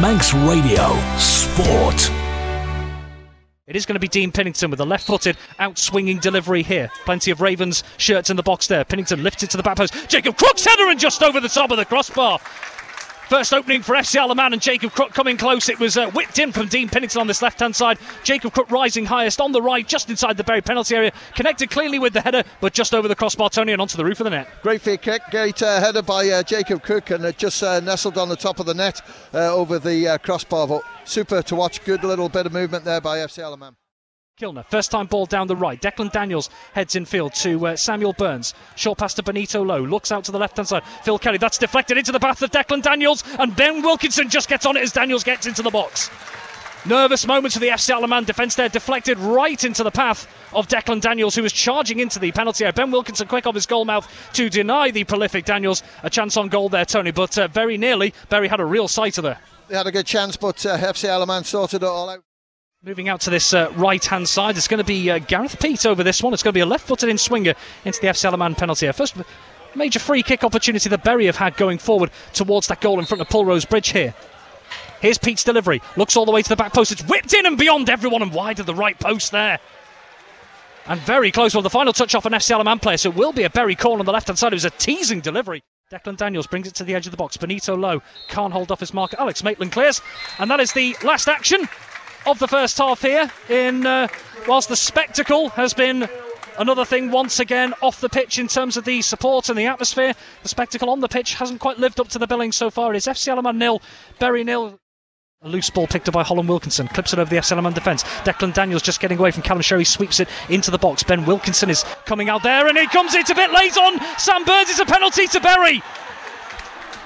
Manx Radio Sport. It is going to be Dean Pennington with a left footed out swinging delivery here. Plenty of Ravens shirts in the box there. Pennington lifts it to the back post. Jacob Crook's header and just over the top of the crossbar. First opening for FC Isle of Man and Jacob Crook coming close. It was uh, whipped in from Dean Pennington on this left hand side. Jacob Crook rising highest on the right, just inside the Bury penalty area. Connected cleanly with the header, but just over the crossbar, Tony, and onto the roof of the net. Great free kick, great uh, header by uh, Jacob Crook, and it just uh, nestled on the top of the net uh, over the uh, crossbar. But super to watch. Good little bit of movement there by FC Isle of Man. Kilner, first time ball down the right. Declan Daniels heads in field to uh, Samuel Burns. Short pass to Benito Lowe. Looks out to the left hand side. Phil Kelly, that's deflected into the path of Declan Daniels. And Ben Wilkinson just gets on it as Daniels gets into the box. Nervous moments for the FC Isle of Man defence there, deflected right into the path of Declan Daniels, who was charging into the penalty area. Ben Wilkinson quick off his goal mouth to deny the prolific Daniels a chance on goal there, Tony, but uh, very nearly. Bury had a real sight of there. They had a good chance, but uh, FC Isle of Man sorted it all out. Moving out to this uh, right hand side, it's going to be uh, Gareth Pete over this one. It's going to be a left footed in swinger into the FC Isle of Man penalty area. First major free kick opportunity that Bury have had going forward towards that goal in front of Pulrose Bridge here. Here's Pete's delivery. Looks all the way to the back post. It's whipped in and beyond everyone and wide of the right post there. And very close. Well, the final touch off an FC Isle of Man player, so it will be a Bury call on the left hand side. It was a teasing delivery. Declan Daniels brings it to the edge of the box. Benito Lowe can't hold off his marker. Alex Maitland clears. And that is the last action of the first half here. In uh, whilst the spectacle has been another thing once again off the pitch in terms of the support and the atmosphere, the spectacle on the pitch hasn't quite lived up to the billing so far. It is FC Isle of Man nil, Bury nil. A loose ball picked up by Holland Wilkinson, clips it over the FC Isle of Man defence. Declan Daniels just getting away from Callum Sherry, sweeps it into the box. Ben Wilkinson is coming out there and he comes it a bit late on Sam Burns. It's a penalty to Bury.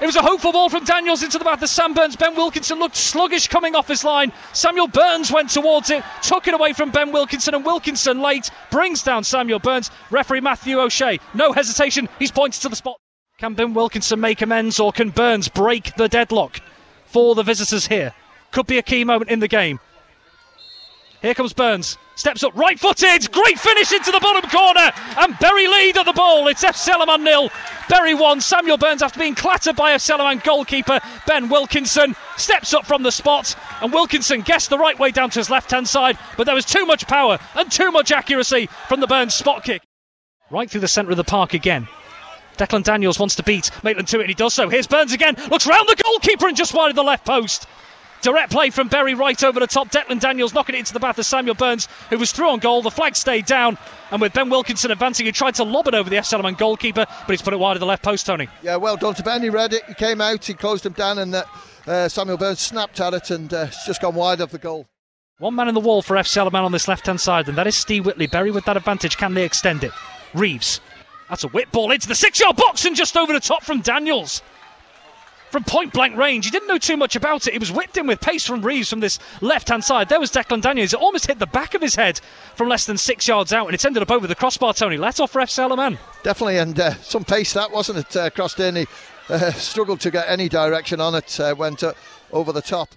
It was a hopeful ball from Daniels into the back of Sam Burns. Ben Wilkinson looked sluggish coming off his line. Samuel Burns went towards it, took it away from Ben Wilkinson, and Wilkinson late brings down Samuel Burns. Referee Matthew O'Shea, no hesitation, he's pointed to the spot. Can Ben Wilkinson make amends or can Burns break the deadlock for the visitors here? Could be a key moment in the game. Here comes Burns. Steps up, right footed. Great finish into the bottom corner. And Bury lead at the Bowl. It's FC Isle of Man nil. Bury 1. Samuel Burns, after being clattered by a Selaman goalkeeper Ben Wilkinson, steps up from the spot. And Wilkinson guessed the right way down to his left hand side. But there was too much power and too much accuracy from the Burns spot kick. Right through the centre of the park again. Declan Daniels wants to beat Maitland to it, and he does so. Here's Burns again. Looks round the goalkeeper and just wide of the left post. Direct play from Bury right over the top. Declan Daniels knocking it into the path of Samuel Burns, who was through on goal. The flag stayed down, and with Ben Wilkinson advancing, he tried to lob it over the FC Isle of Man goalkeeper, but he's put it wide of the left post, Tony. Yeah, well done to Ben. He read it, he came out, he closed him down, and uh, uh, Samuel Burns snapped at it, and uh, it's just gone wide of the goal. One man in the wall for FC Isle of Man on this left hand side, and that is Steve Whitley. Bury with that advantage. Can they extend it? Reeves. That's a whip ball into the six yard box and just over the top from Daniels from point blank range. He didn't know too much about it. He was whipped in with pace from Reeves from this left hand side. There was Declan Daniels. It almost hit the back of his head from less than six yards out, and it's ended up over the crossbar, Tony. Let off ref Salaman. Definitely, and uh, some pace that, wasn't it? Uh, crossed in. He uh, struggled to get any direction on it, uh, went uh, over the top.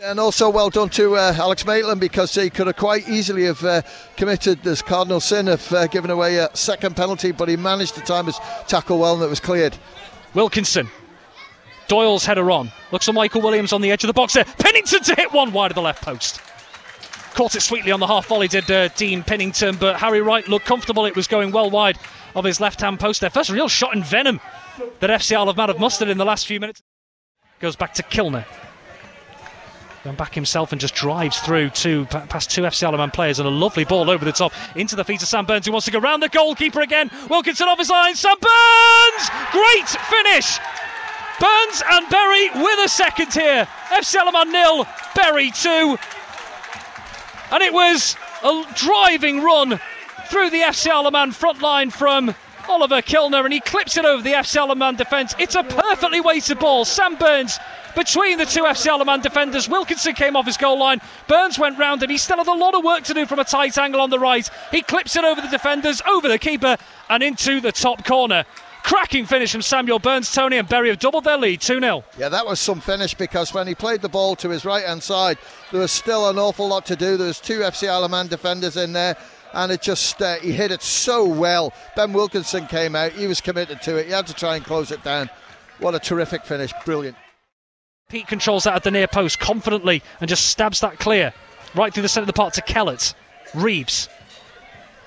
And also well done to uh, Alex Maitland because he could have quite easily have uh, committed this cardinal sin of uh, giving away a second penalty, but he managed to time his tackle well and it was cleared. Wilkinson Doyle's header on. Looks at Michael Williams on the edge of the box there. Pennington to hit one wide of the left post. Caught it sweetly on the half volley, did uh, Dean Pennington, but Harry Wright looked comfortable. It was going well wide of his left hand post there. First real shot in venom that FC Isle of Man have mustered in the last few minutes. Goes back to Kilner. Going back himself and just drives through two past two FC Isle of Man players and a lovely ball over the top into the feet of Sam Burns who wants to go round the goalkeeper again. Wilkinson off his line. Sam Burns! Great finish! Burns and Bury with a second here. FC Isle of Man nil, Bury two. And it was a driving run through the FC Isle of Man front line from Oliver Kilner, and he clips it over the FC Isle of Man defence. It's a perfectly weighted ball. Sam Burns between the two FC Isle of Man defenders. Wilkinson came off his goal line. Burns went round him. He still had a lot of work to do from a tight angle on the right. He clips it over the defenders, over the keeper, and into the top corner. Cracking finish from Samuel Burns. Tony and Bury have doubled their lead 2 0. Yeah, that was some finish because when he played the ball to his right hand side, there was still an awful lot to do. There was two FC Isle of Man defenders in there. And it just, uh, he hit it so well. Ben Wilkinson came out. He was committed to it. He had to try and close it down. What a terrific finish. Brilliant. Pete controls that at the near post confidently and just stabs that clear right through the centre of the park to Kellett. Reeves.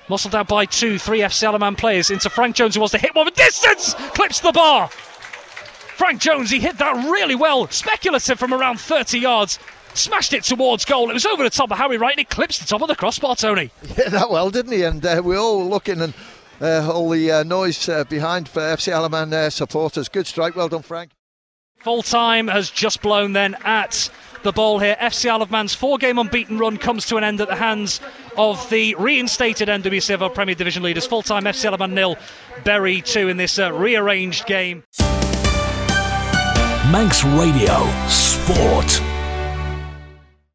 Muscled out by two, three FC Isle of Man players into Frank Jones, who wants to hit one from distance. Clips the bar. Frank Jones, he hit that really well. Speculative from around 30 yards. Smashed it towards goal. It was over the top of Harry Wright and it clips the top of the crossbar, Tony. Yeah, that well, didn't he? And uh, we're all looking and uh, all the uh, noise uh, behind for FC Isle of Man uh, supporters. Good strike. Well done, Frank. Full time has just blown then at the Bowl here. FC Isle of Man's four game unbeaten run comes to an end at the hands of the reinstated NWCFL Premier Division leaders. Full time FC Isle of Man nil, Bury 2 in this uh, rearranged game. Manx Radio Sport.